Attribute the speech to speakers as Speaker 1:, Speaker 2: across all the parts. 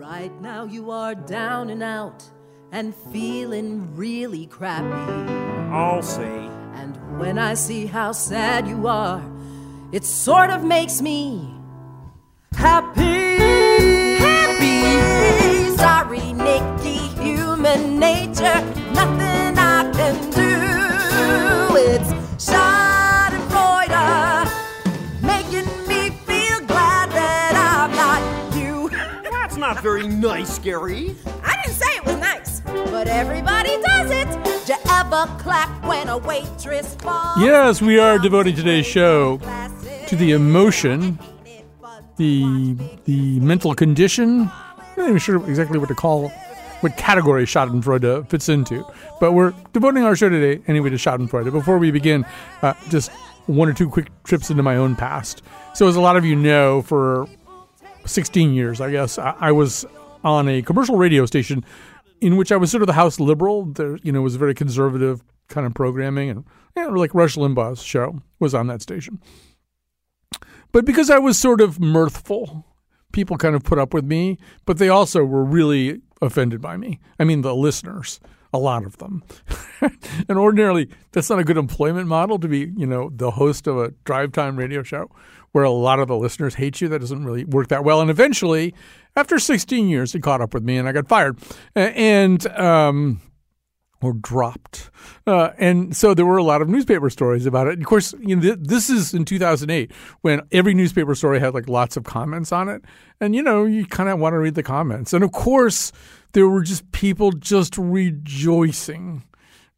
Speaker 1: Right now you are down and out and feeling really crappy.
Speaker 2: I'll say.
Speaker 1: And when I see how sad you are, it sort of makes me happy. Happy. Sorry, Nikki, human nature, nothing I can do. Not
Speaker 2: very nice, Gary.
Speaker 1: I didn't say it was nice, but everybody does it. Do you ever clap when a waitress falls?
Speaker 3: Yes, we are devoting today's show to the emotion, the the mental condition. I'm not even sure exactly what to call, what category Schadenfreude fits into. But we're devoting our show today anyway to Schadenfreude. Before we begin, uh, just one or two quick trips into my own past. So, as a lot of you know, for 16 years, I guess, I, I was on a commercial radio station in which I was sort of the house liberal. There, you know, was very conservative kind of programming, and like Rush Limbaugh's show was on that station. But because I was sort of mirthful, people kind of put up with me, but they also were really offended by me. I mean, the listeners, a lot of them. and ordinarily, that's not a good employment model to be, you know, the host of a drive time radio show where a lot of the listeners hate you. That doesn't really work that well. And eventually, after 16 years, it caught up with me and I got fired. And, um, or dropped. Uh, and so there were a lot of newspaper stories about it. And of course, you know, th- this is in 2008 when every newspaper story had like lots of comments on it. And, you know, you kind of want to read the comments. And of course, there were just people just rejoicing,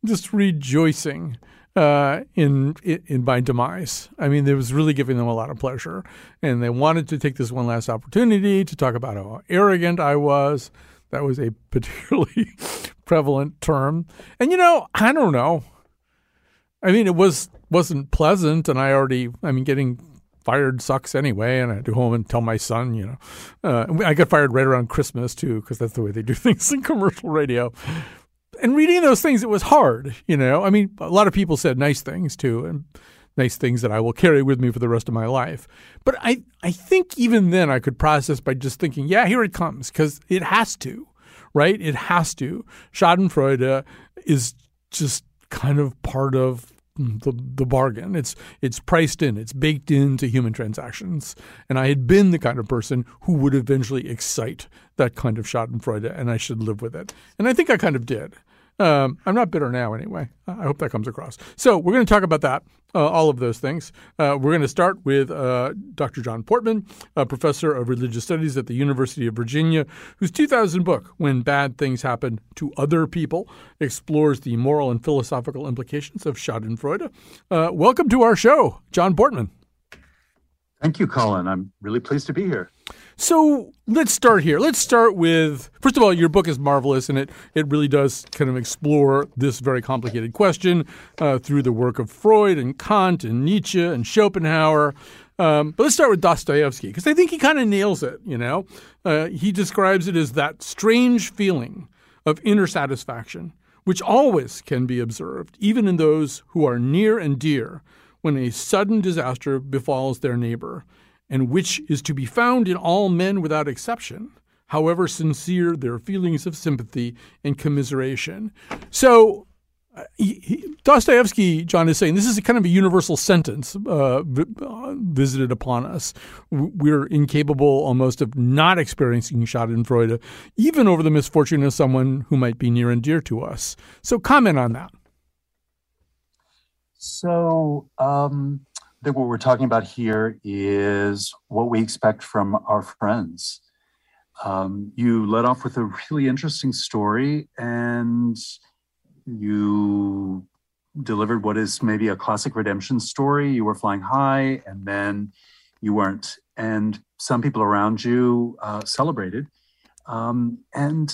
Speaker 3: just rejoicing uh, in, in in my demise. I mean, it was really giving them a lot of pleasure, and they wanted to take this one last opportunity to talk about how arrogant I was. That was a particularly prevalent term, and you know, I don't know. I mean, it was wasn't pleasant, and I already. I mean, getting fired sucks anyway, and I had to go home and tell my son. You know, uh, I got fired right around Christmas too, because that's the way they do things in commercial radio and reading those things, it was hard. You know, I mean, a lot of people said nice things too, and nice things that I will carry with me for the rest of my life. But I, I think even then I could process by just thinking, yeah, here it comes, because it has to, right? It has to. Schadenfreude is just kind of part of the the bargain. It's it's priced in. It's baked into human transactions. And I had been the kind of person who would eventually excite that kind of Schadenfreude, and I should live with it. And I think I kind of did. Um, I'm not bitter now, anyway. I hope that comes across. So we're going to talk about that, uh, all of those things. Uh, we're going to start with uh, Dr. John Portmann, a professor of religious studies at the University of Virginia, whose 2000 book, When Bad Things Happen to Other People, explores the moral and philosophical implications of Schadenfreude. Uh, welcome to our show, John Portmann.
Speaker 4: Thank you, Colin. I'm really pleased to be here.
Speaker 3: So let's start here. Let's start with first of all, your book is marvelous, and it it really does kind of explore this very complicated question uh, through the work of Freud and Kant and Nietzsche and Schopenhauer. Um, but let's start with Dostoevsky because I think he kind of nails it. You know, uh, he describes it as that strange feeling of inner satisfaction, which always can be observed, even in those who are near and dear, when a sudden disaster befalls their neighbor and which is to be found in all men without exception, however sincere their feelings of sympathy and commiseration. So, uh, Dostoevsky, John is saying this is kind of a universal sentence uh, uh, visited upon us. We're incapable almost of not experiencing Schadenfreude, even over the misfortune of someone who might be near and dear to us. So, comment on that.
Speaker 4: So, um, that what we're talking about here is what we expect from our friends. Um, you led off with a really interesting story and you delivered what is maybe a classic redemption story. You were flying high and then you weren't. And some people around you uh, celebrated. Um, and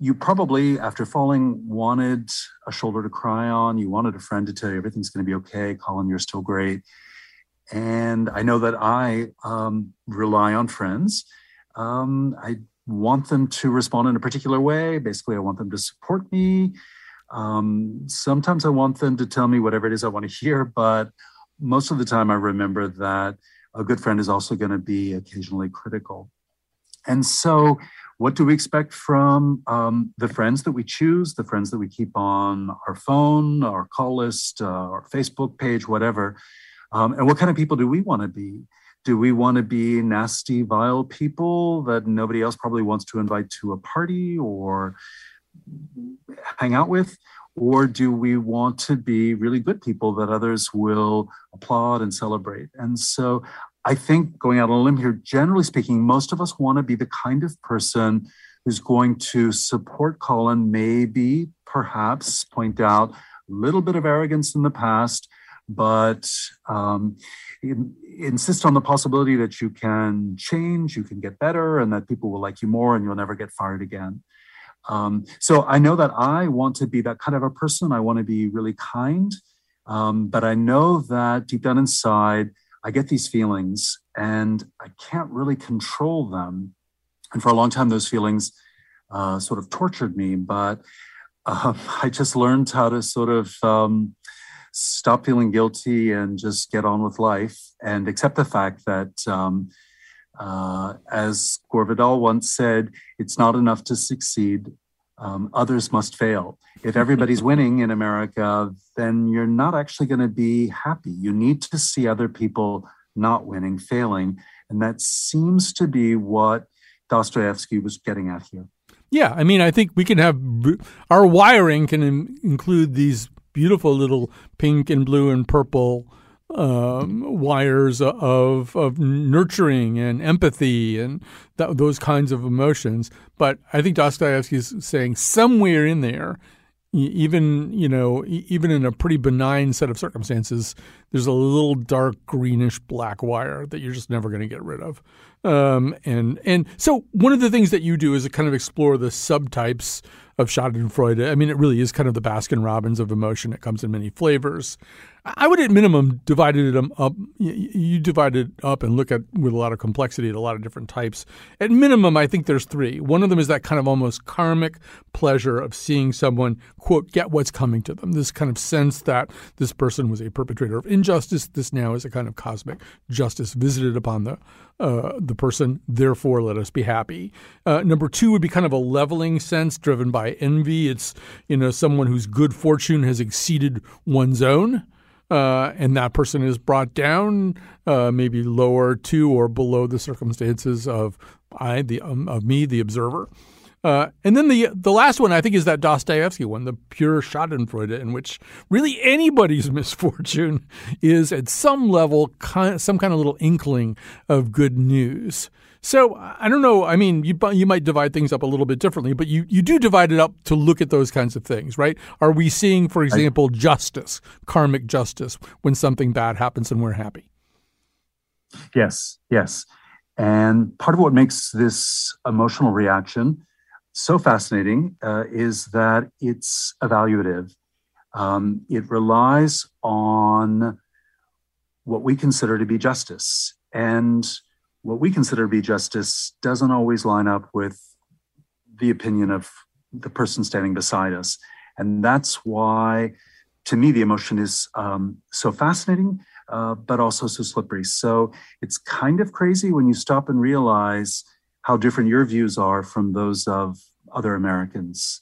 Speaker 4: you probably, after falling, wanted a shoulder to cry on. You wanted a friend to tell you everything's going to be okay. Colin, you're still great. And I know that I um, rely on friends. Um, I want them to respond in a particular way. Basically, I want them to support me. Um, sometimes I want them to tell me whatever it is I want to hear, but most of the time I remember that a good friend is also going to be occasionally critical. And so, what do we expect from um, the friends that we choose, the friends that we keep on our phone, our call list, uh, our Facebook page, whatever? Um, and what kind of people do we want to be? Do we want to be nasty, vile people that nobody else probably wants to invite to a party or hang out with? Or do we want to be really good people that others will applaud and celebrate? And so I think going out on a limb here, generally speaking, most of us want to be the kind of person who's going to support Colin, maybe, perhaps point out a little bit of arrogance in the past, but um, in, insist on the possibility that you can change, you can get better, and that people will like you more and you'll never get fired again. Um, so I know that I want to be that kind of a person. I want to be really kind. Um, but I know that deep down inside, I get these feelings and I can't really control them. And for a long time, those feelings uh, sort of tortured me. But uh, I just learned how to sort of um, stop feeling guilty and just get on with life and accept the fact that, um, uh, as Gore Vidal once said, it's not enough to succeed. Um, others must fail. If everybody's winning in America, then you're not actually going to be happy. You need to see other people not winning, failing. And that seems to be what Dostoevsky was getting at here.
Speaker 3: Yeah, I mean, I think we can have our wiring can include these beautiful little pink and blue and purple um, wires of of nurturing and empathy and th- those kinds of emotions. But I think Dostoevsky is saying somewhere in there, even you know, even in a pretty benign set of circumstances, there's a little dark greenish black wire that you're just never going to get rid of. Um, and and so one of the things that you do is kind of explore the subtypes of Schadenfreude. I mean, it really is kind of the Baskin Robbins of emotion. It comes in many flavors. I would at minimum divided it up. You divide it up and look at with a lot of complexity at a lot of different types. At minimum, I think there's three. One of them is that kind of almost karmic pleasure of seeing someone quote get what's coming to them. This kind of sense that this person was a perpetrator of injustice. This now is a kind of cosmic justice visited upon the uh, the person. Therefore, let us be happy. Uh, number two would be kind of a leveling sense driven by envy. It's you know someone whose good fortune has exceeded one's own uh, and that person is brought down, uh, maybe lower to or below the circumstances of I, the um, of me, the observer. Uh, and then the the last one I think is that Dostoevsky one, the pure Schadenfreude, in which really anybody's misfortune is at some level kind, some kind of little inkling of good news. So I don't know. I mean, you you might divide things up a little bit differently, but you, you do divide it up to look at those kinds of things, right? Are we seeing, for example, justice, karmic justice, when something bad happens and we're happy?
Speaker 4: Yes, yes. And part of what makes this emotional reaction so fascinating uh, is that it's evaluative. Um, it relies on what we consider to be justice. And what we consider to be justice doesn't always line up with the opinion of the person standing beside us. And that's why, to me, the emotion is um, so fascinating, uh, but also so slippery. So it's kind of crazy when you stop and realize how different your views are from those of other Americans.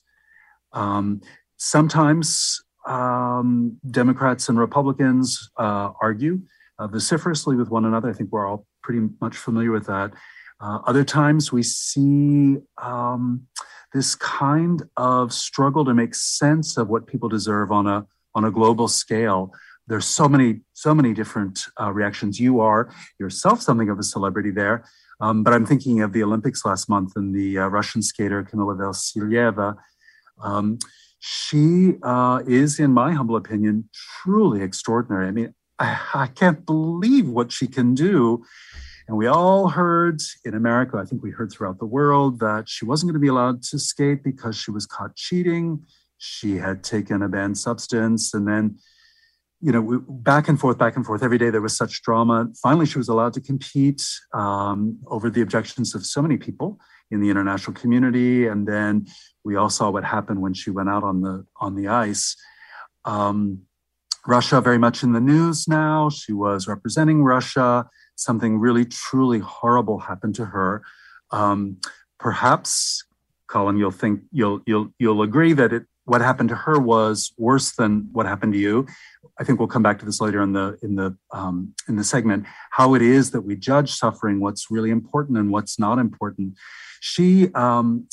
Speaker 4: Um, sometimes um, Democrats and Republicans uh, argue uh, vociferously with one another. I think we're all pretty much familiar with that. Uh, other times we see um, this kind of struggle to make sense of what people deserve on a on a global scale. There's so many so many different uh, reactions. You are yourself something of a celebrity there, um, but I'm thinking of the Olympics last month and the uh, Russian skater Kamila Vasilyeva. Um, she uh, is, in my humble opinion, truly extraordinary. I mean, I, I can't believe what she can do And we all heard in America, I think we heard throughout the world, that she wasn't going to be allowed to skate because she was caught cheating. She had taken a banned substance. And then, you know, back and forth, back and forth. Every day there was such drama. Finally, she was allowed to compete um, over the objections of so many people in the international community. And then we all saw what happened when she went out on the on the ice. Um, Russia very much in the news now. She was representing Russia. Something really truly horrible happened to her. Um, perhaps, Colin, you'll think you'll you'll you'll agree that it what happened to her was worse than what happened to you. I think we'll come back to this later in the in the um, in the segment. How it is that we judge suffering, what's really important and what's not important. She um,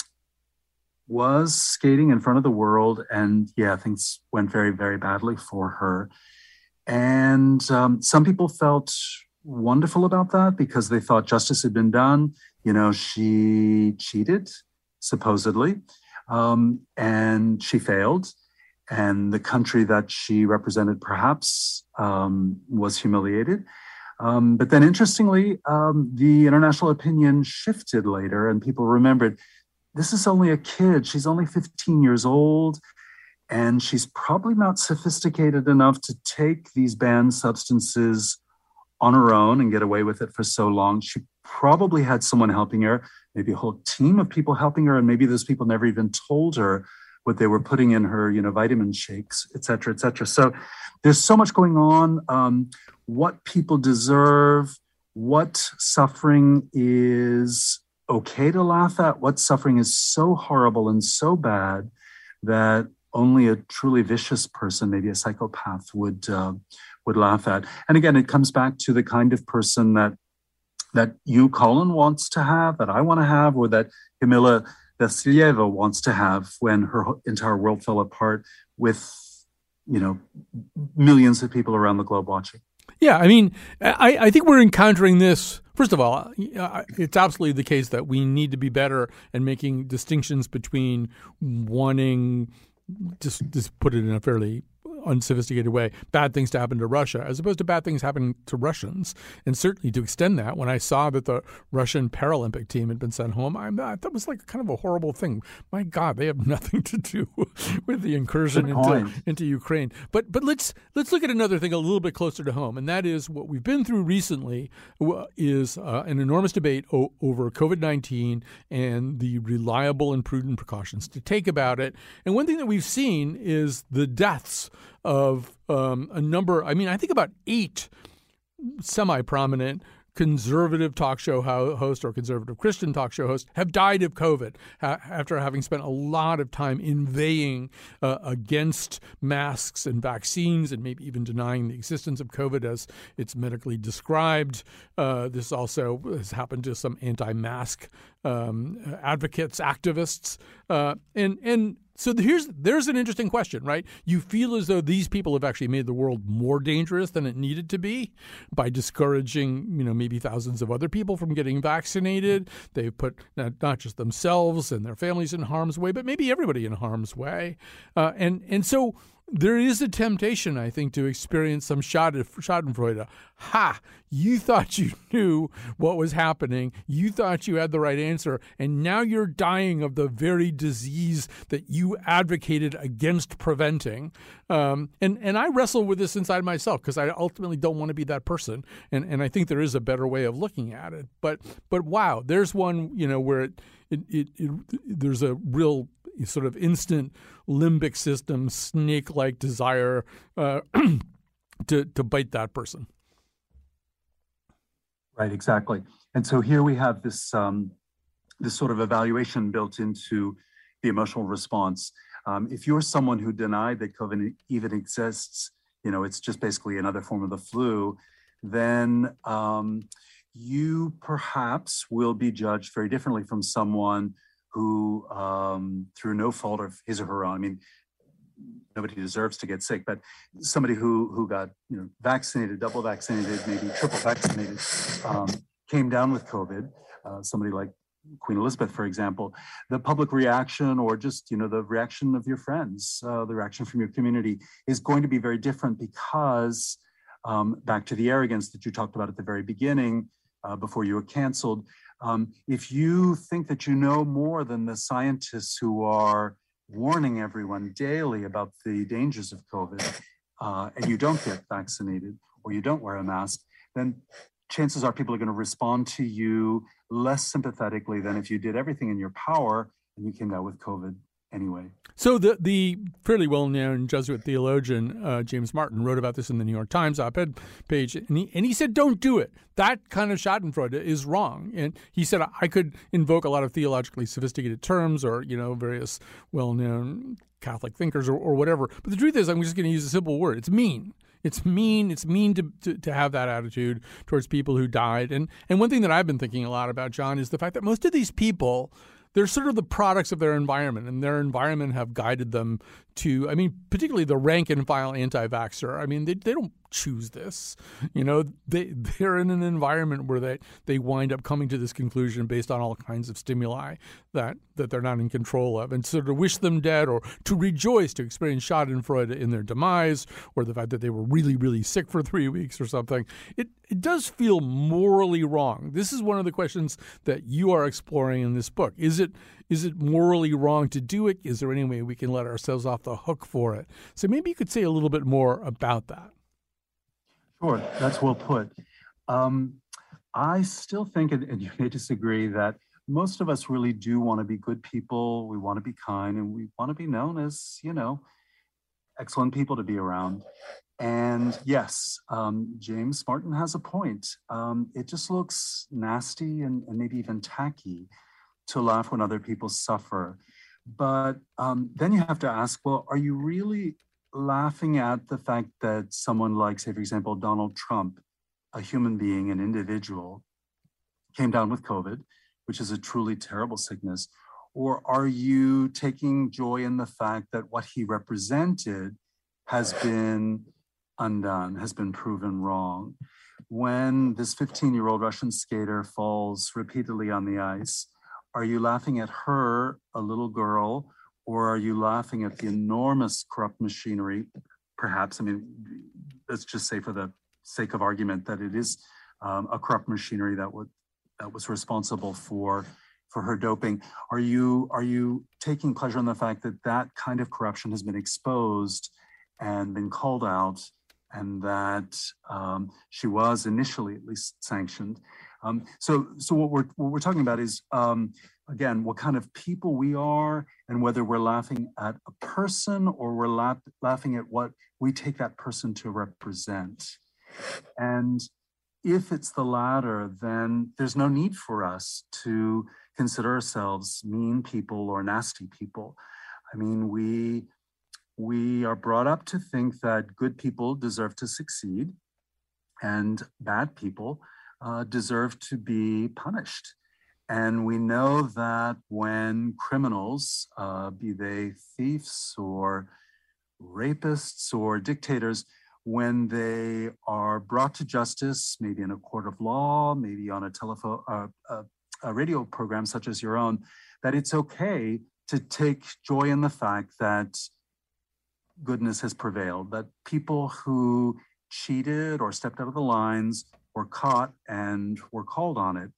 Speaker 4: was skating in front of the world, and yeah, things went very, very badly for her. And um, some people felt wonderful about that because they thought justice had been done. You know, she cheated, supposedly, um, and she failed. And the country that she represented perhaps um, was humiliated. Um, but then, interestingly, um, the international opinion shifted later, and people remembered this is only a kid. She's only 15 years old, and she's probably not sophisticated enough to take these banned substances on her own and get away with it for so long. She probably had someone helping her, maybe a whole team of people helping her, and maybe those people never even told her what they were putting in her, you know, vitamin shakes, et cetera, et cetera. So there's so much going on. Um, what people deserve, what suffering is okay to laugh at what suffering is so horrible and so bad that only a truly vicious person, maybe a psychopath, would uh, would laugh at. And again, it comes back to the kind of person that that you, Colin, wants to have, that I want to have, or that Kamila Vasilyeva wants to have when her entire world fell apart with, you know, millions of people around the globe watching.
Speaker 3: Yeah, I mean, I, I think we're encountering this. First of all, uh, it's absolutely the case that we need to be better at making distinctions between wanting, just just put it in a fairly unsophisticated way bad things to happen to Russia as opposed to bad things happening to Russians. And certainly to extend that, when I saw that the Russian Paralympic team had been sent home, I thought that was like kind of a horrible thing. My God, they have nothing to do with the incursion into, into Ukraine. But but let's let's look at another thing a little bit closer to home, and that is what we've been through recently is uh, an enormous debate o- over COVID nineteen and the reliable and prudent precautions to take about it. And one thing that we've seen is the deaths of um, a number. I mean, I think about eight semi prominent conservative talk show host or conservative Christian talk show host have died of COVID after having spent a lot of time inveighing uh, against masks and vaccines and maybe even denying the existence of COVID as it's medically described. Uh, this also has happened to some anti-mask um, advocates, activists, uh, and and so here's there's an interesting question, right? You feel as though these people have actually made the world more dangerous than it needed to be by discouraging, you know, maybe thousands of other people from getting vaccinated. They've put not, just themselves and their families in harm's way, but maybe everybody in harm's way. Uh, and and so there is a temptation, I think, to experience some Schadenfreude. Ha! You thought you knew what was happening. You thought you had the right answer. And now you're dying of the very disease that you advocated against preventing. Um, and, and I wrestle with this inside myself because I ultimately don't want to be that person. And, and I think there is a better way of looking at it. But, but wow, there's one, you know, where it, it, it, it there's a real sort of instant limbic system snake like desire uh, to to bite that person.
Speaker 4: Right, exactly. And so here we have this um, this sort of evaluation built into the emotional response. Um, if you're someone who denied that COVID even exists, you know, it's just basically another form of the flu, then um, you perhaps will be judged very differently from someone who, um, through no fault of his or her own, I mean, nobody deserves to get sick, but somebody who who got you know vaccinated, double vaccinated, maybe triple vaccinated, um, came down with COVID. Uh, somebody like Queen Elizabeth, for example, the public reaction or just you know the reaction of your friends, uh, the reaction from your community is going to be very different because um, back to the arrogance that you talked about at the very beginning, uh, before you were canceled. Um, if you think that you know more than the scientists who are warning everyone daily about the dangers of COVID, uh, and you don't get vaccinated or you don't wear a mask, then chances are people are going to respond to you less sympathetically than if you did everything in your power and you came down with COVID anyway.
Speaker 3: So the the fairly well known Jesuit theologian uh, James Martin wrote about this in the New York Times op-ed page, and he and he said, "Don't do it. That kind of Schadenfreude is wrong." And he said, "I could invoke a lot of theologically sophisticated terms, or you know, various well known Catholic thinkers, or, or whatever. But the truth is, I'm just going to use a simple word. It's mean." It's mean. It's mean to, to, to, have that attitude towards people who died. And and one thing that I've been thinking a lot about, John, is the fact that most of these people they're sort of the products of their environment, and their environment have guided them to, I mean, particularly the rank and file anti vaxxer. I mean, they, they don't choose this. You know, they, they're in an environment where they, they wind up coming to this conclusion based on all kinds of stimuli that, that they're not in control of. And so to wish them dead or to rejoice, to experience Schadenfreude in their demise or the fact that they were really, really sick for three weeks or something, it, it does feel morally wrong. This is one of the questions that you are exploring in this book. Is it is it morally wrong to do it? Is there any way we can let ourselves off the hook for it? So maybe you could say a little bit more about that.
Speaker 4: Sure, that's well put. Um, I still think, and, and you may disagree, that most of us really do want to be good people. We want to be kind, and we want to be known as, you know, excellent people to be around. And yes, um, James Martin has a point. Um, it just looks nasty and, and, maybe even tacky to laugh when other people suffer. But um, then you have to ask well, are you really laughing at the fact that someone like, say, for example, Donald Trump, a human being, an individual, came down with COVID, which is a truly terrible sickness? Or are you taking joy in the fact that what he represented has been undone, has been proven wrong? When this 15 year old Russian skater falls repeatedly on the ice, are you laughing at her, a little girl, or are you laughing at the enormous corrupt machinery? Perhaps, I mean, let's just say for the sake of argument that it is um, a corrupt machinery that would that was responsible for for her doping. Are you are you taking pleasure in the fact that that kind of corruption has been exposed and been called out, and that um, she was initially at least sanctioned? Um, so, so what we're what we're talking about is um, again what kind of people we are, and whether we're laughing at a person or we're la- laughing at what we take that person to represent. And if it's the latter, then there's no need for us to consider ourselves mean people or nasty people. I mean, we we are brought up to think that good people deserve to succeed and bad people uh, deserve to be punished. And we know that when criminals, uh, be they thieves or rapists or dictators, when they are brought to justice, maybe in a court of law, maybe on a telephone, uh, a, a radio program such as your own, that it's okay to take joy in the fact that goodness has prevailed, that people who cheated or stepped out of the lines were caught and were called on it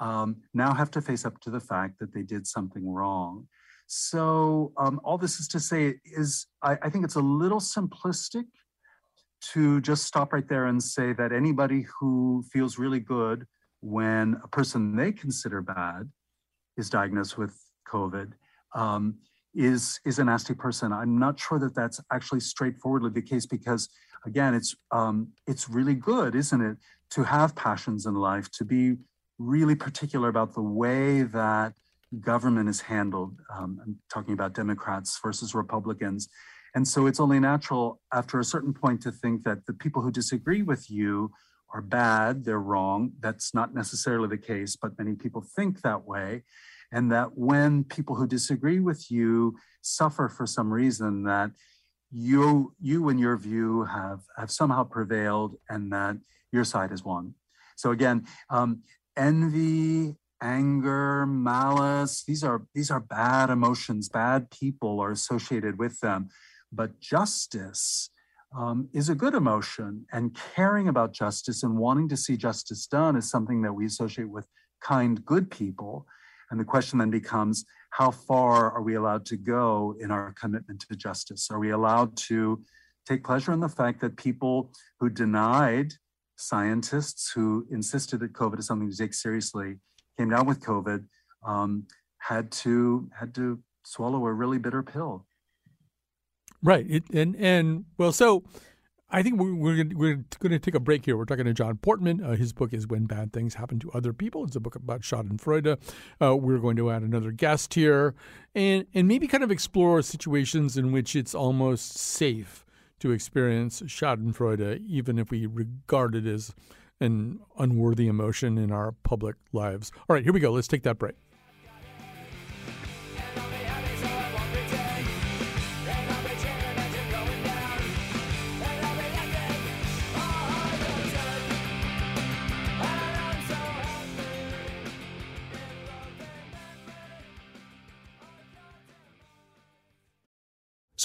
Speaker 4: um, now have to face up to the fact that they did something wrong. So um, all this is to say is I, I think it's a little simplistic to just stop right there and say that anybody who feels really good when a person they consider bad is diagnosed with COVID um, is is a nasty person. I'm not sure that that's actually straightforwardly the case because again, it's um, it's really good, isn't it, to have passions in life, to be really particular about the way that government is handled. Um, I'm talking about Democrats versus Republicans. And so it's only natural after a certain point to think that the people who disagree with you are bad, they're wrong. That's not necessarily the case, but many people think that way. And that when people who disagree with you suffer for some reason, that you you in your view have have somehow prevailed and that your side has won so again um, envy anger malice these are these are bad emotions bad people are associated with them but justice um, is a good emotion. And caring about justice and wanting to see justice done is something that we associate with kind, good people. And the question then becomes how far are we allowed to go in our commitment to justice? Are we allowed to take pleasure in the fact that people who denied scientists who insisted that COVID is something to take seriously came down with COVID um, had to had to swallow a really bitter pill.
Speaker 3: Right. It, and and well, so I think we're we're, we're going to take a break here. We're talking to John Portmann. Uh, his book is When Bad Things Happen to Other People. It's a book about Schadenfreude. Uh, we're going to add another guest here, and and maybe kind of explore situations in which it's almost safe to experience Schadenfreude, even if we regard it as an unworthy emotion in our public lives. All right, here we go. Let's take that break.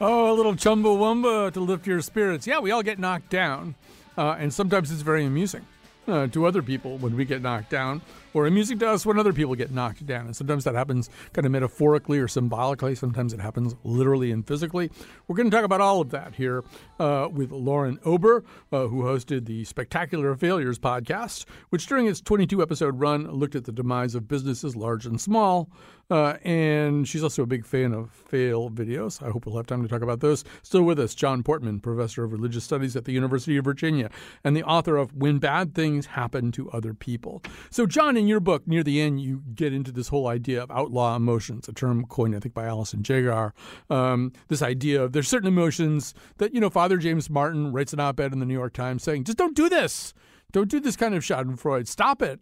Speaker 3: Oh, a little chumbawamba to lift your spirits. Yeah, we all get knocked down, uh, and sometimes it's very amusing uh, to other people when we get knocked down, or amusing to us when other people get knocked down. And sometimes that happens kind of metaphorically or symbolically. Sometimes it happens literally and physically. We're going to talk about all of that here uh, with Lauren Ober, uh, who hosted the Spectacular Failures podcast, which during its 22 episode run looked at the demise of businesses large and small. Uh, and she's also a big fan of fail videos. I hope we'll have time to talk about those. Still with us, John Portmann, professor of religious studies at the University of Virginia, and the author of When Bad Things Happen to Other People. So, John, in your book, near the end, you get into this whole idea of outlaw emotions, a term coined, I think, by Alison Jaggar. Um, this idea of there's certain emotions that, you know, Father James Martin writes an op ed in the New York Times saying, just don't do this don't do this kind of Schadenfreude. Stop it.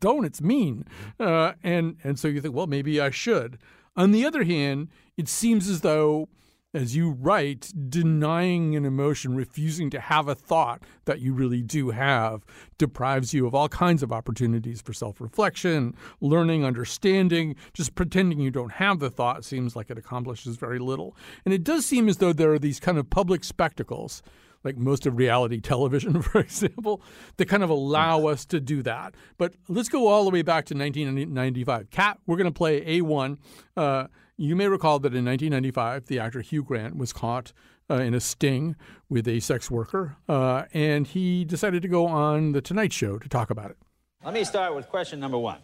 Speaker 3: don't. It's mean. Uh, and and so you think, well, maybe I should. On the other hand, it seems as though, as you write, denying an emotion, refusing to have a thought that you really do have, deprives you of all kinds of opportunities for self reflection, learning, understanding. Just pretending you don't have the thought seems like it accomplishes very little. And it does seem as though there are these kind of public spectacles like most of reality television, for example, that kind of allow us to do that. But let's go all the way back to 1995. Cat, we're going to play A1. Uh, you may recall that in 1995, the actor Hugh Grant was caught uh, in a sting with a sex worker, uh, and he decided to go on The Tonight Show to talk about it.
Speaker 5: Let me start with question number one.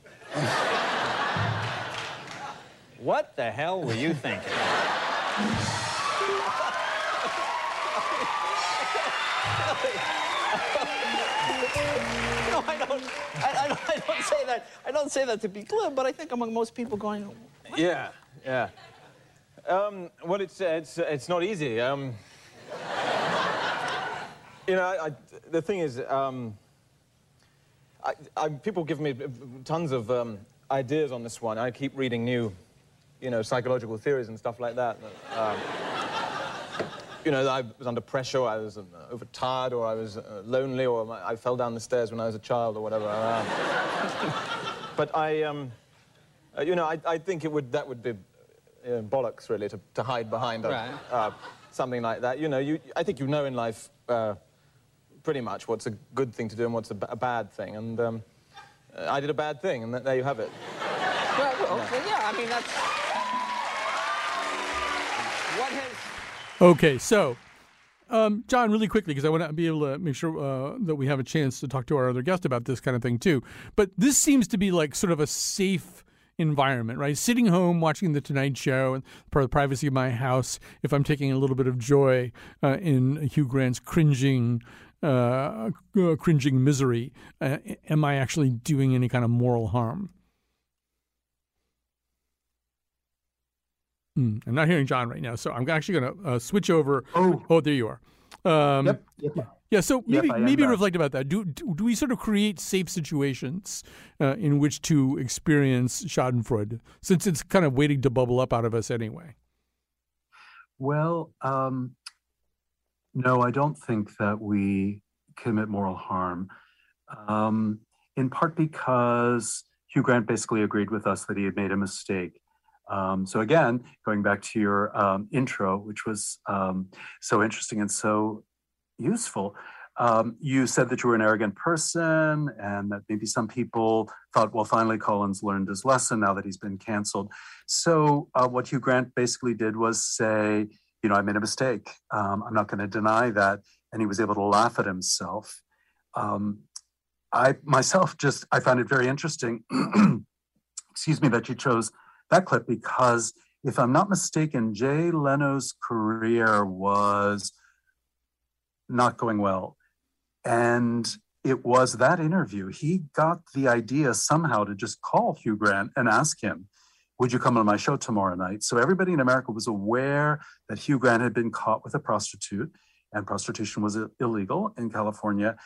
Speaker 5: what the hell were you thinking? no, I don't, I, I, don't, I don't say that. I don't say that to be glib, but I think among most people going, what?
Speaker 6: Yeah, yeah. Um, well, it's, it's, it's not easy. Um, you know, I, I, the thing is, um, I, people give me tons of um, ideas on this one. I keep reading new, you know, psychological theories and stuff like that. Um, you know, I was under pressure, or I was uh, overtired, or I was uh, lonely, or I fell down the stairs when I was a child, or whatever. Uh, but I, um, Uh, you know, I, I think it would that would be you know, bollocks really to, to hide behind a,
Speaker 5: Right.
Speaker 6: uh, something like that. You know, you I think you know in life uh, pretty much what's a good thing to do and what's a, b- a bad thing. And um, uh, I did a bad thing, and th- there you have it.
Speaker 5: Well, well, well, yeah, I mean, that's. What has.
Speaker 3: Okay, so um, John, really quickly, because I want to be able to make sure uh, that we have a chance to talk to our other guest about this kind of thing too. But this seems to be like sort of a safe environment, right? Sitting home watching the Tonight Show and part of the privacy of my house. If I'm taking a little bit of joy uh, in Hugh Grant's cringing. Uh, uh, cringing misery. Uh, am I actually doing any kind of moral harm? Hmm, I'm not hearing John right now, so I'm actually going to uh, switch over.
Speaker 4: Oh.
Speaker 3: oh, there you are. Um,
Speaker 4: Yep. Yep.
Speaker 3: Yeah, so maybe
Speaker 4: am
Speaker 3: maybe reflect about that. Do, do do we sort of create safe situations uh, in which to experience Schadenfreude, since it's kind of waiting to bubble up out of us anyway?
Speaker 4: Well, um, no, I don't think that we commit moral harm. Um, in part because Hugh Grant basically agreed with us that he had made a mistake. Um, so again, going back to your um, intro, which was um, so interesting and so useful, um, you said that you were an arrogant person, and that maybe some people thought, well, finally Colin's learned his lesson now that he's been canceled. So uh, what Hugh Grant basically did was say, you know, I made a mistake. Um, I'm not going to deny that, and he was able to laugh at himself. Um, I myself just I found it very interesting. excuse me that you chose that clip because if I'm not mistaken, Jay Leno's career was not going well. And it was that interview. He got the idea somehow to just call Hugh Grant and ask him, Would you come on my show tomorrow night? So everybody in America was aware that Hugh Grant had been caught with a prostitute, and prostitution was illegal in California.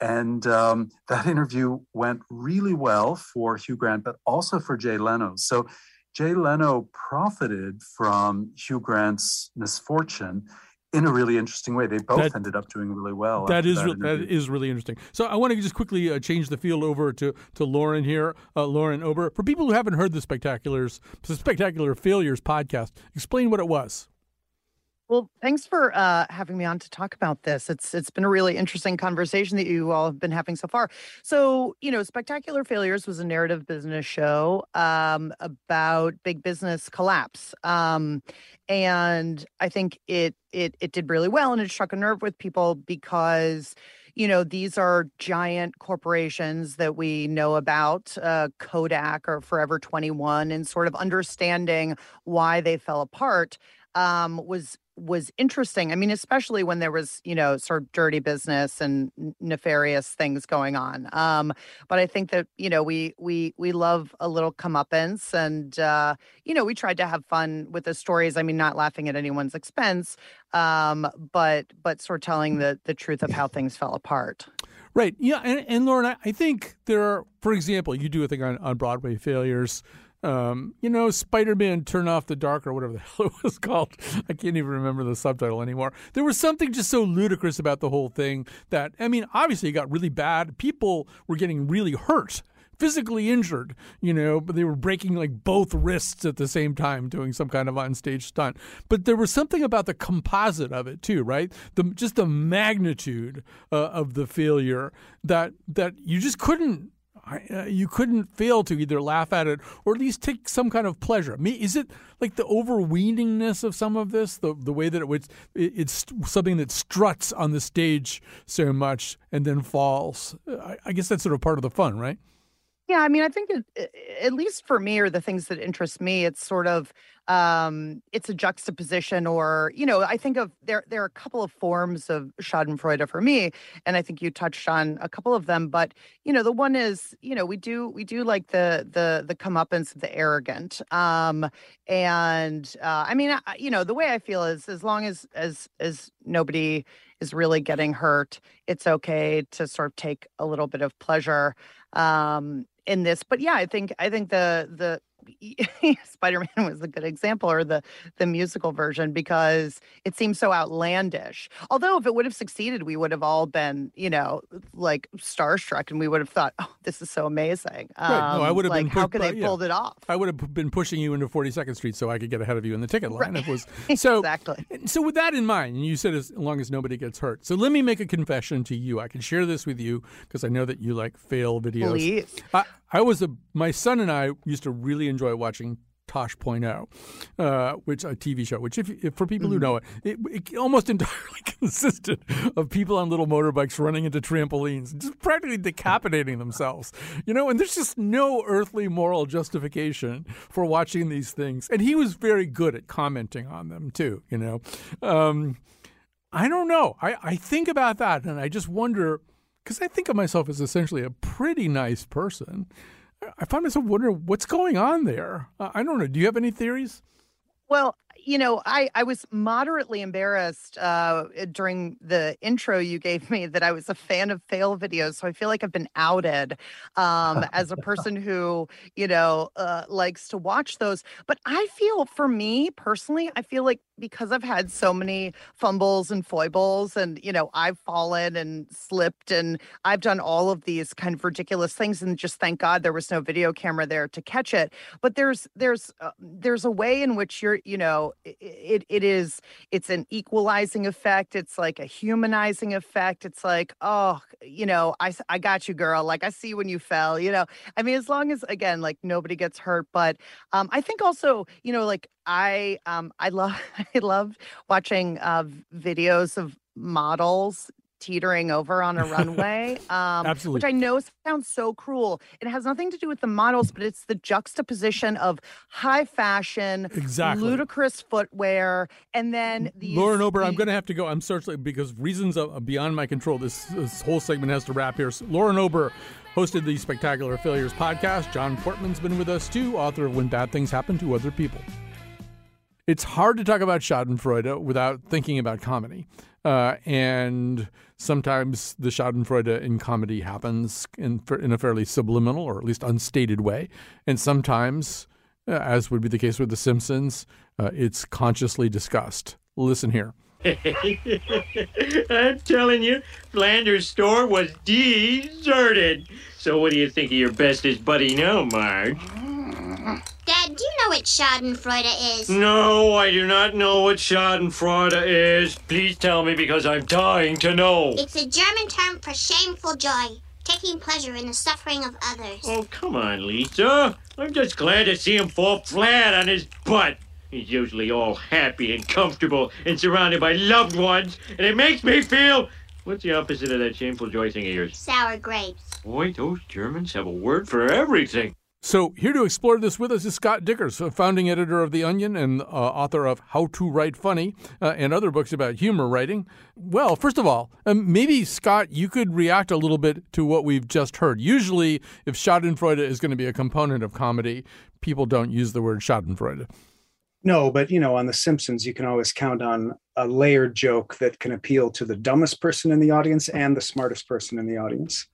Speaker 4: And um, that interview went really well for Hugh Grant, but also for Jay Leno. So Jay Leno profited from Hugh Grant's misfortune in a really interesting way. They both
Speaker 3: That-
Speaker 4: ended up doing really well.
Speaker 3: That is
Speaker 4: interview.
Speaker 3: that is really interesting. So I want to just quickly uh, change the field over to to Lauren here, uh, Lauren Ober. For people who haven't heard the Spectaculars, the Spectacular Failures podcast, explain what it was.
Speaker 7: Well, thanks for uh, having me on to talk about this. It's it's been a really interesting conversation that you all have been having so far. So, you know, Spectacular Failures was a narrative business show um, about big business collapse, um, and I think it it it did really well, and it struck a nerve with people because you know these are giant corporations that we know about uh, kodak or forever 21 and sort of understanding why they fell apart um, was was interesting. I mean, especially when there was, you know, sort of dirty business and nefarious things going on. Um, but I think that you know we we we love a little comeuppance, and uh, you know we tried to have fun with the stories. I mean, not laughing at anyone's expense, um, but but sort of telling the the truth of how things fell apart.
Speaker 3: Right. Yeah. And, and Lauren, I, I think there are, for example, you do a thing on, on Broadway failures. Um, you know, Spider Man Turn Off the Dark or whatever the hell it was called. I can't even remember the subtitle anymore. There was something just so ludicrous about the whole thing that, I mean, obviously it got really bad. People were getting really hurt. Physically injured, you know, but they were breaking like both wrists at the same time doing some kind of onstage stunt. But there was something about the composite of it too, right? The just the magnitude uh, of the failure that that you just couldn't Uh, you couldn't fail to either laugh at it or at least take some kind of pleasure. I mean, is it like the overweeningness of some of this, the the way that it was, it, it's something that struts on the stage so much and then falls? Uh, I, I guess that's sort of part of the fun, right?
Speaker 7: Yeah, I mean, I think it, at least for me, or the things that interest me, it's sort of um, it's a juxtaposition, or you know, I think of there there are a couple of forms of Schadenfreude for me, and I think you touched on a couple of them. But you know, the one is you know we do we do like the the the comeuppance of the arrogant, um, and uh, I mean, I, you know, the way I feel is as long as as as nobody is really getting hurt, it's okay to sort of take a little bit of pleasure um in this but yeah i think i think the the Spider-Man was a good example, or the the musical version, because it seems so outlandish. Although, if it would have succeeded, we would have all been, you know, like starstruck, and we would have thought, "Oh, this is so amazing!"
Speaker 3: Right. No, I
Speaker 7: Um,
Speaker 3: would have
Speaker 7: like,
Speaker 3: been.
Speaker 7: how could they
Speaker 3: yeah.
Speaker 7: pulled it off?
Speaker 3: I would have been pushing you into 42nd Street so I could get ahead of you in the ticket line. It was so
Speaker 7: exactly.
Speaker 3: So with that in mind, and you said as long as nobody gets hurt. So let me make a confession to you. I can share this with you because I know that you like fail videos.
Speaker 7: Please.
Speaker 3: I, I was a my son and I used to really enjoy watching Tosh.0, uh, which a TV show, which if, if for people who know it, it, it almost entirely consisted of people on little motorbikes running into trampolines, just practically decapitating themselves. You know, and there's just no earthly moral justification for watching these things. And he was very good at commenting on them too. You know, um, I don't know. I, I think about that and I just wonder because I think of myself as essentially a pretty nice person. I find myself wondering what's going on there. I don't know. Do you have any theories?
Speaker 7: Well, you know, I, I was moderately embarrassed uh, during the intro you gave me that I was a fan of fail videos. So I feel like I've been outed um, as a person who, you know, uh, likes to watch those. But I feel for me personally, I feel like because I've had so many fumbles and foibles and, you know, I've fallen and slipped and I've done all of these kind of ridiculous things. And just thank God there was no video camera there to catch it. But there's, there's, uh, there's a way in which you're, you know, it it is it's an equalizing effect it's like a humanizing effect it's like oh you know I I got you girl like i see when you fell you know i mean as long as again like nobody gets hurt but um i think also you know like i um i love i love watching uh videos of models teetering over on a runway um
Speaker 3: Absolutely.
Speaker 7: which i know sounds so cruel it has nothing to do with the models but it's the juxtaposition of high fashion
Speaker 3: Exactly.
Speaker 7: ludicrous footwear and then these
Speaker 3: Lauren Ober, I'm going to have to go. I'm sorry because reasons are beyond my control. This, this whole segment has to wrap here. So Lauren Ober hosted the Spectacular Failures podcast. John Portmann's been with us too, author of When Bad Things Happen to Other People. It's hard to talk about Schadenfreude without thinking about comedy. Uh, and sometimes the Schadenfreude in comedy happens in, in a fairly subliminal or at least unstated way. And sometimes, uh, as would be the case with The Simpsons, uh, it's consciously discussed. Listen here.
Speaker 8: I'm telling you, Flanders' store was deserted. So what do you think of your bestest buddy now, Marge?
Speaker 9: Dad, do you know what Schadenfreude is?
Speaker 8: No, I do not know what Schadenfreude is. Please tell me because I'm dying to know.
Speaker 9: It's a German term for shameful joy, taking pleasure in the suffering of others.
Speaker 8: Oh, come on, Lisa. I'm just glad to see him fall flat on his butt. He's usually all happy and comfortable and surrounded by loved ones, and it makes me feel. What's the opposite of that shameful joy thing of yours?
Speaker 9: Sour grapes.
Speaker 8: Boy, those Germans have a word for everything.
Speaker 3: So, here to explore this with us is Scott Dikkers, founding editor of The Onion and uh, author of How to Write Funny uh, and other books about humor writing. Well, first of all, um, maybe, Scott, you could react a little bit to what we've just heard. Usually, if Schadenfreude is going to be a component of comedy, people don't use the word Schadenfreude.
Speaker 10: No, but you know, on The Simpsons, you can always count on a layered joke that can appeal to the dumbest person in the audience and the smartest person in the audience.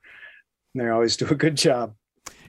Speaker 10: And they always do a good job.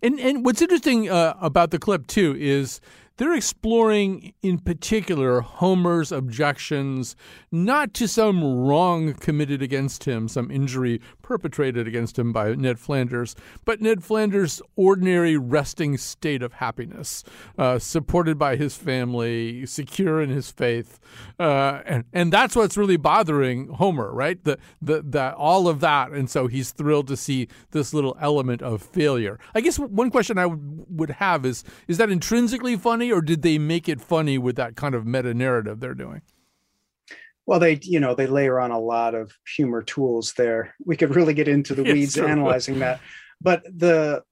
Speaker 3: And and what's interesting uh, about the clip too is they're exploring in particular Homer's objections not to some wrong committed against him, some injury perpetrated against him by Ned Flanders, but Ned Flanders' ordinary resting state of happiness, uh, supported by his family, secure in his faith, uh, and and that's what's really bothering Homer, right? The the that all of that, and so he's thrilled to see this little element of failure. I guess one question I would would have is is that intrinsically funny, or did they make it funny with that kind of meta narrative they're doing?
Speaker 10: Well, they, you know, they layer on a lot of humor tools there. We could really get into the weeds analyzing that. But the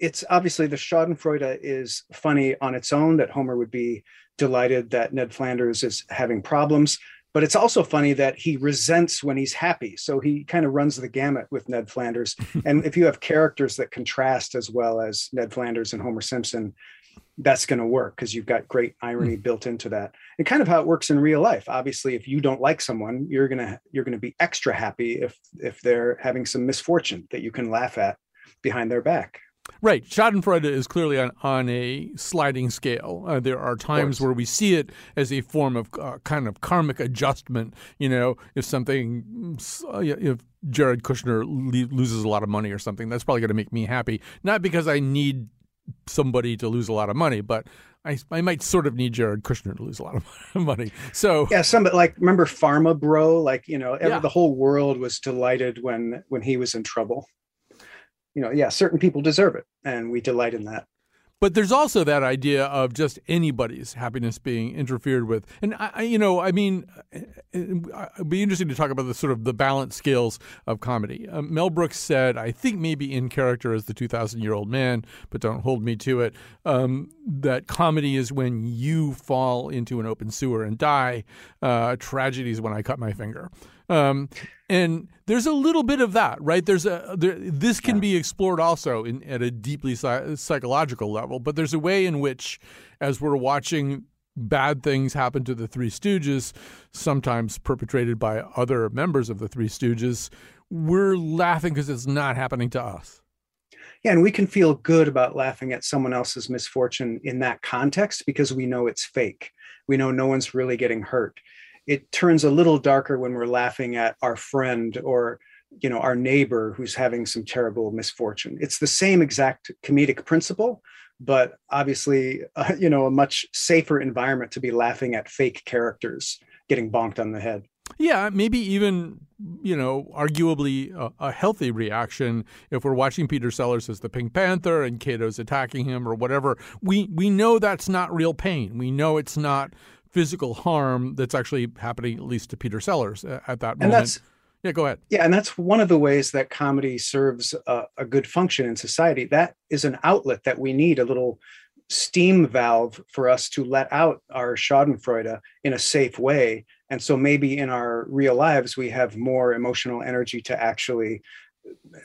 Speaker 10: it's obviously the Schadenfreude is funny on its own that Homer would be delighted that Ned Flanders is having problems. But it's also funny that he resents when he's happy. So he kind of runs the gamut with Ned Flanders. and if you have characters that contrast as well as Ned Flanders and Homer Simpson, that's going to work because you've got great irony built into that and kind of how it works in real life obviously if you don't like someone you're going to you're going to be extra happy if if they're having some misfortune that you can laugh at behind their back
Speaker 3: Right. Schadenfreude is clearly on, on a sliding scale. Uh, there are times where we see it as a form of uh, kind of karmic adjustment. You know, if something, uh, if Jared Kushner le- loses a lot of money or something, that's probably going to make me happy. Not because I need somebody to lose a lot of money, but I, I might sort of need Jared Kushner to lose a lot of money. So
Speaker 10: yeah, some like remember Pharma Bro, like you know, every,
Speaker 3: Yeah.
Speaker 10: the whole world was delighted when when he was in trouble. You know, yeah, certain people deserve it, and we delight in that.
Speaker 3: But there's also that idea of just anybody's happiness being interfered with, and I, you know, I mean, uh, it'd be interesting to talk about the sort of the balance scales of comedy. Uh, Mel Brooks said, I think maybe in character as the 2,000 year old man, but don't hold me to it, um, that comedy is when you fall into an open sewer and die. Uh, tragedy is when I cut my finger. Um, and there's a little bit of that, right? There's a there, this can be explored also in, at a deeply psychological level, but there's a way in which, as we're watching bad things happen to the Three Stooges, sometimes perpetrated by other members of the Three Stooges, we're laughing because it's not happening to us.
Speaker 10: Yeah, and we can feel good about laughing at someone else's misfortune in that context because we know it's fake. We know no one's really getting hurt. It turns a little darker when we're laughing at our friend or you know our neighbor who's having some terrible misfortune. It's the same exact comedic principle, but obviously uh, you know a much safer environment to be laughing at fake characters getting bonked on the head.
Speaker 3: Yeah, maybe even, you know, arguably a, a healthy reaction if we're watching Peter Sellers as the Pink Panther and Cato's attacking him or whatever. We we know that's not real pain. We know it's not physical harm that's actually happening, at least to Peter Sellers uh, at that
Speaker 10: And
Speaker 3: moment.
Speaker 10: that's
Speaker 3: yeah, go ahead.
Speaker 10: Yeah, and that's one of the ways that comedy serves a, a good function in society. That is an outlet that we need a little steam valve for us to let out our Schadenfreude in a safe way. And so maybe in our real lives, we have more emotional energy to actually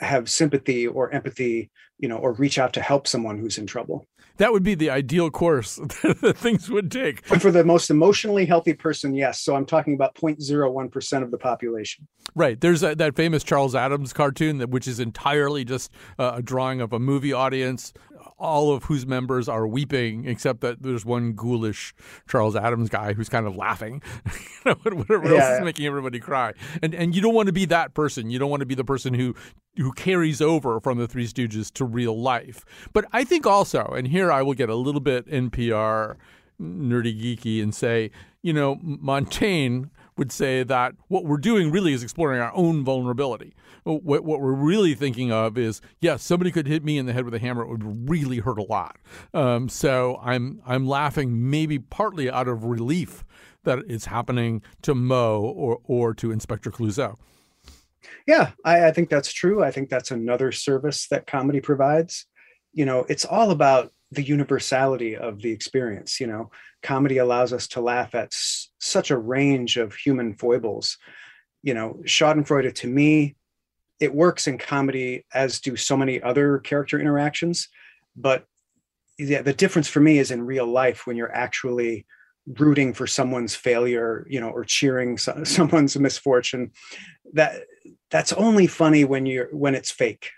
Speaker 10: have sympathy or empathy, you know, or reach out to help someone who's in trouble.
Speaker 3: That would be the ideal course that things would take.
Speaker 10: But for the most emotionally healthy person, yes. So I'm talking about 0.01% of the population.
Speaker 3: Right. There's a, that famous Charles Addams cartoon that which is entirely just uh, a drawing of a movie audience, all of whose members are weeping, except that there's one ghoulish Charles Addams guy who's kind of laughing. you know, whatever else
Speaker 10: Yeah.
Speaker 3: is making everybody cry. And and you don't want to be that person. You don't want to be the person who who carries over from the Three Stooges to real life. But I think also, and here I will get a little bit NPR nerdy geeky and say, you know, Montaigne would say that what we're doing really is exploring our own vulnerability. What, what we're really thinking of is, yes, somebody could hit me in the head with a hammer; it would really hurt a lot. Um, so I'm I'm laughing maybe partly out of relief that it's happening to Mo or or to Inspector Clouseau.
Speaker 10: Yeah, I, I think that's true. I think that's another service that comedy provides. You know, it's all about the universality of the experience. You know, comedy allows us to laugh at s- such a range of human foibles. You know, Schadenfreude to me, it works in comedy as do so many other character interactions. But yeah, the difference for me is in real life when you're actually rooting for someone's failure, you know, or cheering so- someone's misfortune. That that's only funny when you're when it's fake.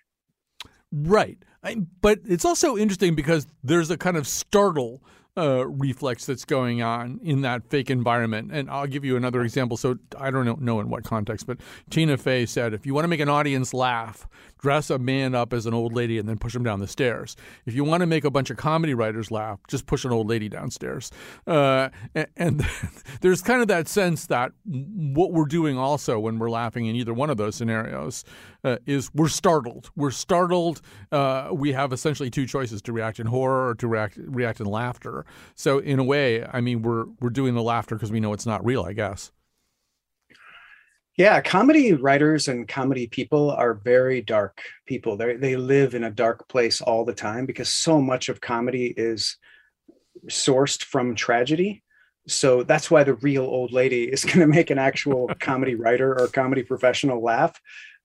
Speaker 3: Right. I, but it's also interesting because there's a kind of startle uh, reflex that's going on in that fake environment. And I'll give you another example. So I don't know, know in what context, but Tina Fey said if you want to make an audience laugh, dress a man up as an old lady and then push him down the stairs. If you want to make a bunch of comedy writers laugh, just push an old lady downstairs. Uh, and, and there's kind of that sense that what we're doing also when we're laughing in either one of those scenarios uh, is we're startled. We're startled. Uh, we have essentially two choices: to react in horror or to react react in laughter. So in a way, I mean, we're we're doing the laughter because we know it's not real. I guess.
Speaker 10: Yeah, comedy writers and comedy people are very dark people. They they live in a dark place all the time because so much of comedy is sourced from tragedy. So that's why the real old lady is going to make an actual comedy writer or comedy professional laugh.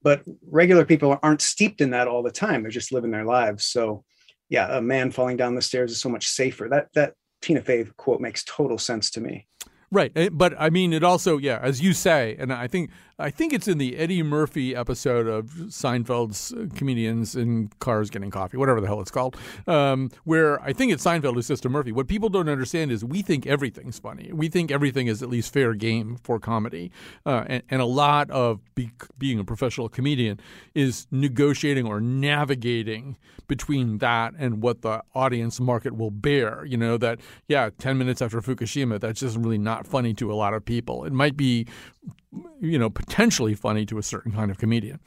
Speaker 10: But regular people aren't steeped in that all the time. They're just living their lives. So yeah, a man falling down the stairs is so much safer. That that Tina Fey quote makes total sense to me.
Speaker 3: Right, Eh, but I mean, it also, yeah, as you say, and I think I think it's in the Eddie Murphy episode of Seinfeld's uh, comedians in cars getting coffee, whatever the hell it's called, um, where I think it's Seinfeld who says to Murphy, "What people don't understand is we think everything's funny. We think everything is at least fair game for comedy, uh, and, and, a lot of be, being a professional comedian is negotiating or navigating between that and what the audience market will bear. You know that yeah, ten minutes after Fukushima, that's just really not funny to a lot of people. It might be, you know, potentially funny to a certain kind of comedian.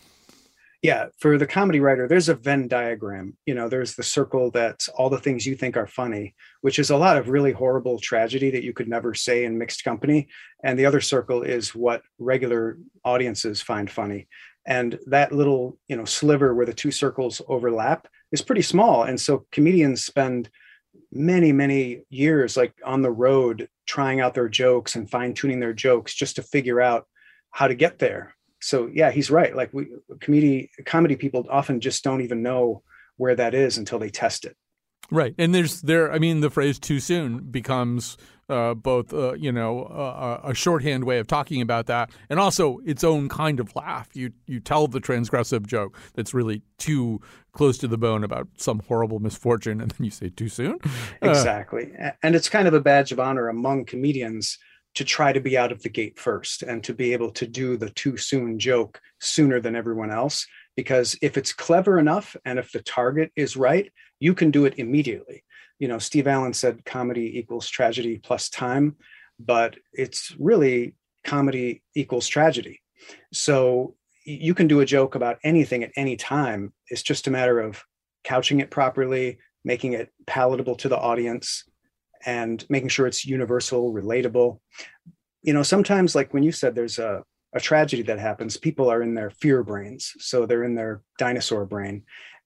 Speaker 10: Yeah, for the comedy writer, there's a Venn diagram. You know, there's the circle that's all the things you think are funny, which is a lot of really horrible tragedy that you could never say in mixed company. And the other circle is what regular audiences find funny. And that little, you know, sliver where the two circles overlap is pretty small. And so comedians spend many, many years like on the road trying out their jokes and fine tuning their jokes just to figure out how to get there. So yeah, he's right. Like we comedy comedy people often just don't even know where that is until they test it.
Speaker 3: Right, and there's there. I mean, the phrase "too soon" becomes uh, both, uh, you know, uh, a shorthand way of talking about that, and also its own kind of laugh. You you tell the transgressive joke that's really too close to the bone about some horrible misfortune, and then you say "too soon."
Speaker 10: Exactly, and it's kind of a badge of honor among comedians to try to be out of the gate first and to be able to do the too soon joke sooner than everyone else. Because if it's clever enough and if the target is right, you can do it immediately. You know, Steve Allen said comedy equals tragedy plus time, but it's really comedy equals tragedy. So you can do a joke about anything at any time. It's just a matter of couching it properly, making it palatable to the audience, and making sure it's universal, relatable. You know, sometimes, like when you said there's a, a tragedy that happens, people are in their fear brains. So they're in their dinosaur brain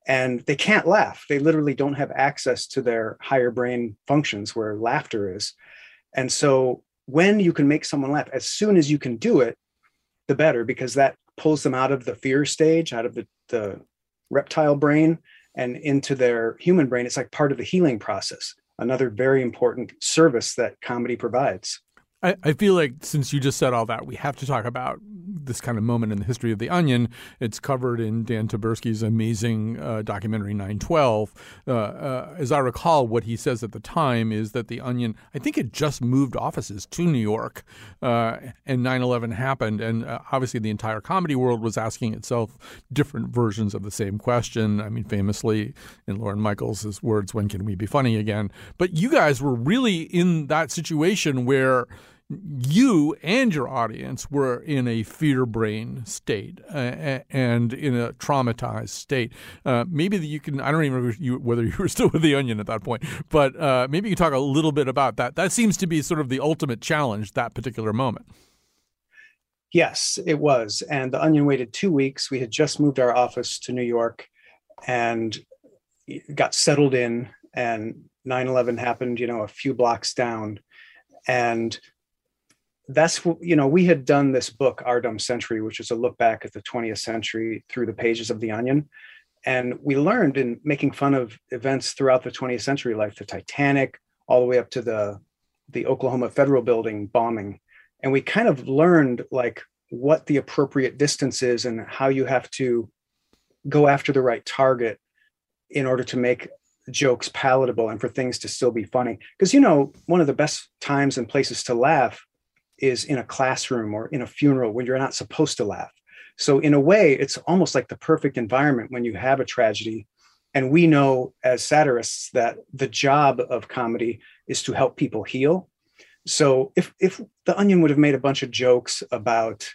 Speaker 10: and they can't laugh. They literally don't have access to their higher brain functions where laughter is. And so when you can make someone laugh, as soon as you can do it, the better, because that pulls them out of the fear stage, out of the, the reptile brain and into their human brain. It's like part of the healing process, another very important service that comedy provides.
Speaker 3: I, I feel like since you just said all that, we have to talk about this kind of moment in the history of the Onion. It's covered in Dan Taberski's amazing uh, documentary 912. Uh, uh, as I recall, what he says at the time is that the Onion, I think it just moved offices to New York, uh, and 9 11 happened. And uh, obviously, the entire comedy world was asking itself different versions of the same question. I mean, famously, in Lorne Michaels' words, when can we be funny again? But you guys were really in that situation where you and your audience were in a fear brain state uh, and in a traumatized state. Uh, maybe you can, I don't even you, whether you were still with The Onion at that point, but uh, maybe you can talk a little bit about that. That seems to be sort of the ultimate challenge, that particular moment.
Speaker 10: Yes, it was. And The Onion waited two weeks. We had just moved our office to New York and got settled in, and 9 11 happened, you know, a few blocks down. And that's what you know we had done this book our dumb century which is a look back at the 20th century through the pages of the onion. And we learned in making fun of events throughout the 20th century like the titanic all the way up to the the oklahoma federal building bombing. And we kind of learned like what the appropriate distance is and how you have to go after the right target in order to make jokes palatable and for things to still be funny. Because you know one of the best times and places to laugh is in a classroom or in a funeral when you're not supposed to laugh. So, in a way, it's almost like the perfect environment when you have a tragedy. And we know as satirists that the job of comedy is to help people heal. So, if, if The Onion would have made a bunch of jokes about,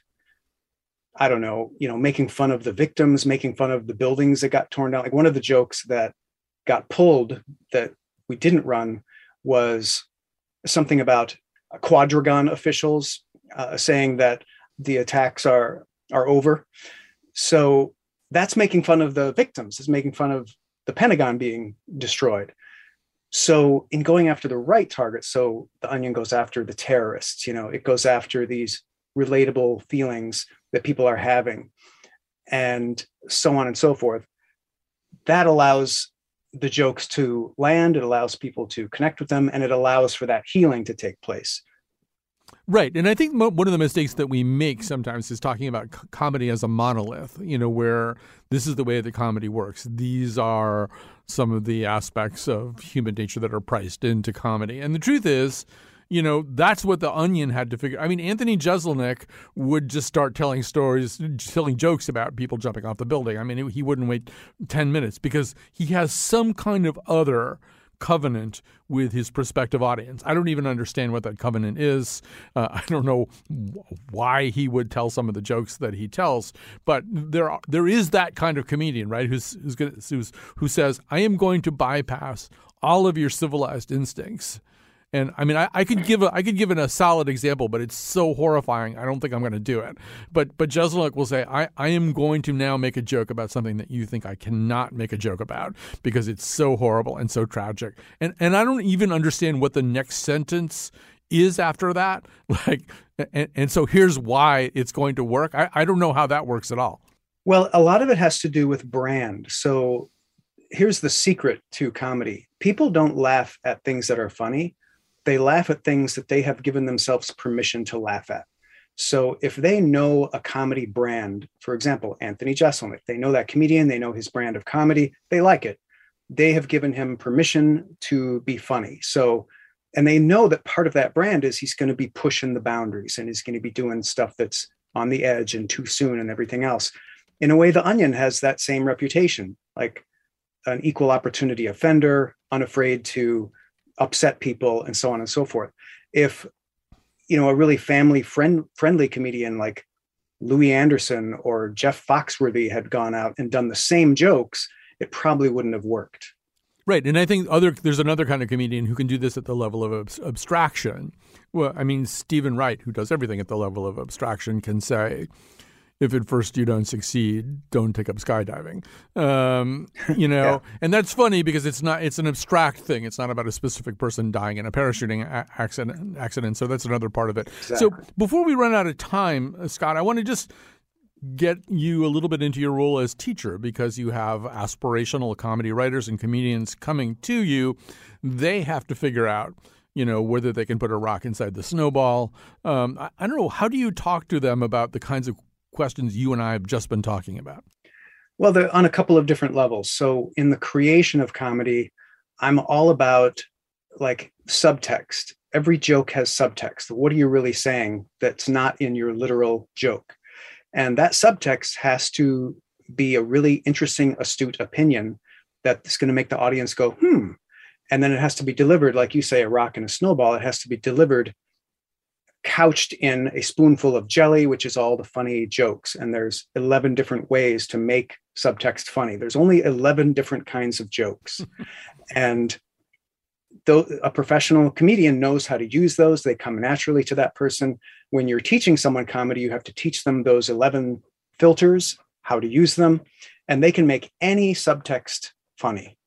Speaker 10: I don't know, you know, making fun of the victims, making fun of the buildings that got torn down, like one of the jokes that got pulled that we didn't run was something about quadrigon officials uh, saying that the attacks are are over. So that's making fun of the victims. It's making fun of the Pentagon being destroyed. So in going after the right target, so the Onion goes after the terrorists. You know, it goes after these relatable feelings that people are having, and so on and so forth. That allows the jokes to land, it allows people to connect with them, and it allows for that healing to take place.
Speaker 3: Right. And I think mo- one of the mistakes that we make sometimes is talking about c- comedy as a monolith, you know, where this is the way that comedy works. These are some of the aspects of human nature that are priced into comedy. And the truth is, you know, that's what the Onion had to figure. I mean, Anthony Jeselnik would just start telling stories, telling jokes about people jumping off the building. I mean, he wouldn't wait 10 minutes because he has some kind of other covenant with his prospective audience. I don't even understand what that covenant is. Uh, I don't know why he would tell some of the jokes that he tells, but there are, there is that kind of comedian, right? Who's who's, gonna, who's who says, "I am going to bypass all of your civilized instincts." And I mean, I, I could give a, I could give it a solid example, but it's so horrifying. I don't think I'm going to do it. But but Jeselnik will say, I, I am going to now make a joke about something that you think I cannot make a joke about because it's so horrible and so tragic. And and I don't even understand what the next sentence is after that. Like, and, and so here's why it's going to work. I, I don't know how that works at all.
Speaker 10: Well, a lot of it has to do with brand. So here's the secret to comedy people don't laugh at things that are funny they laugh at things that they have given themselves permission to laugh at. So if they know a comedy brand, for example, Anthony Jeselnik, they know that comedian, they know his brand of comedy, they like it. They have given him permission to be funny. So, and they know that part of that brand is he's going to be pushing the boundaries and he's going to be doing stuff that's on the edge and too soon and everything else. In a way, The Onion has that same reputation, like an equal opportunity offender, unafraid to upset people and so on and so forth. If you know a really family friend friendly comedian like louie anderson or jeff foxworthy had gone out and done the same jokes it probably wouldn't have worked.
Speaker 3: Right and i think other there's another kind of comedian who can do this at the level of ab- abstraction. Well i mean Steven wright who does everything at the level of abstraction can say if at first you don't succeed, don't take up skydiving. Um, you know, yeah. and that's funny because it's not it's an abstract thing. It's not about a specific person dying in a parachuting a- accident. Accident. So that's another part of it. Exactly. So before we run out of time, uh, Scott, I want to just get you a little bit into your role as teacher because you have aspirational comedy writers and comedians coming to you. They have to figure out you know, whether they can put a rock inside the snowball. Um, I, I, don't know. How do you talk to them about the kinds of questions you and I have just been talking about?
Speaker 10: Well, they're on a couple of different levels. So, in the creation of comedy, I'm all about like subtext. Every joke has subtext. What are you really saying that's not in your literal joke? And that subtext has to be a really interesting, astute opinion that's going to make the audience go, hmm. And then it has to be delivered, like you say, a rock and a snowball. It has to be delivered couched in a spoonful of jelly, which is all the funny jokes. And there's 11 different ways to make subtext funny. There's only 11 different kinds of jokes. and though a professional comedian knows how to use those, they come naturally to that person. When you're teaching someone comedy, you have to teach them those 11 filters, how to use them, and they can make any subtext funny.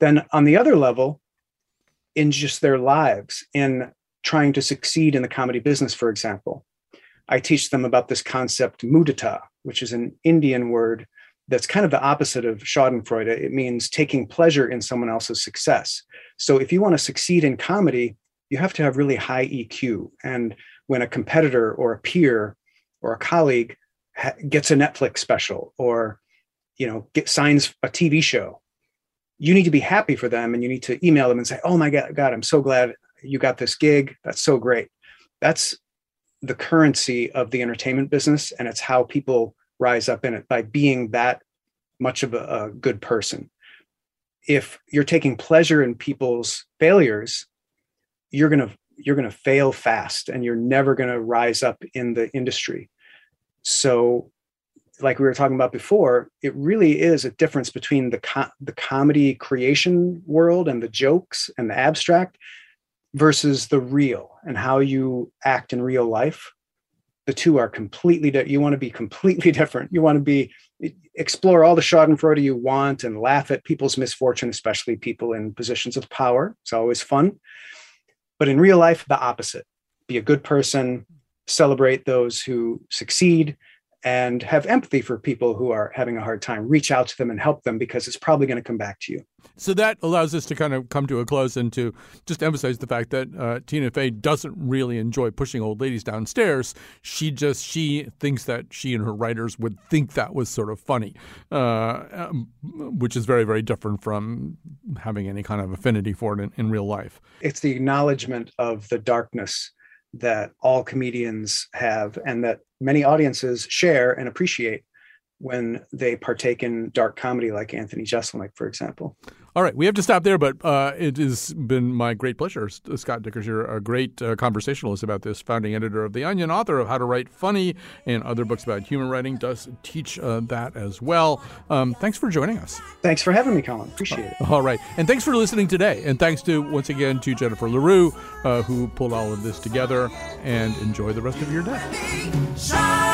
Speaker 10: Then on the other level, in just their lives, in trying to succeed in the comedy business, for example. I teach them about this concept mudita, which is an Indian word that's kind of the opposite of Schadenfreude. It means taking pleasure in someone else's success. So if you want to succeed in comedy, you have to have really high EQ. And when a competitor or a peer or a colleague ha- gets a Netflix special or you know get signs a TV show, you need to be happy for them and you need to email them and say, "Oh my God, God, I'm so glad you got this gig. That's so great. That's the currency of the entertainment business. And it's how people rise up in it by being that much of a, a good person. If you're taking pleasure in people's failures, you're going to you're going to fail fast and you're never going to rise up in the industry. So like we were talking about before, it really is a difference between the the comedy creation world and the jokes and the abstract versus the real and how you act in real life the two are completely di- you want to be completely different. You want to be explore all the schadenfreude you want and laugh at people's misfortune especially people in positions of power. It's always fun. But in real life the opposite. Be a good person celebrate those who succeed and have empathy for people who are having a hard time. Reach out to them and help them because it's probably going to come back to you.
Speaker 3: So that allows us to kind of come to a close and to just emphasize the fact that uh, Tina Fey doesn't really enjoy pushing old ladies downstairs. She just she thinks that she and her writers would think that was sort of funny, uh, um, which is very very different from having any kind of affinity for it in, in real life.
Speaker 10: It's the acknowledgement of the darkness that all comedians have and that many audiences share and appreciate when they partake in dark comedy like Anthony Jeselnik, for example.
Speaker 3: All right, we have to stop there, but uh, it has been my great pleasure. Scott Dikkers, you're a great uh, conversationalist about this, founding editor of The Onion, author of How to Write Funny and other books about humor writing, does teach uh, that as well. Um, thanks for joining us.
Speaker 10: Thanks for having me, Colin. Appreciate it.
Speaker 3: All right, and thanks for listening today. And thanks to, once again, to Jennifer LaRue, uh, who pulled all of this together, and enjoy the rest of your day.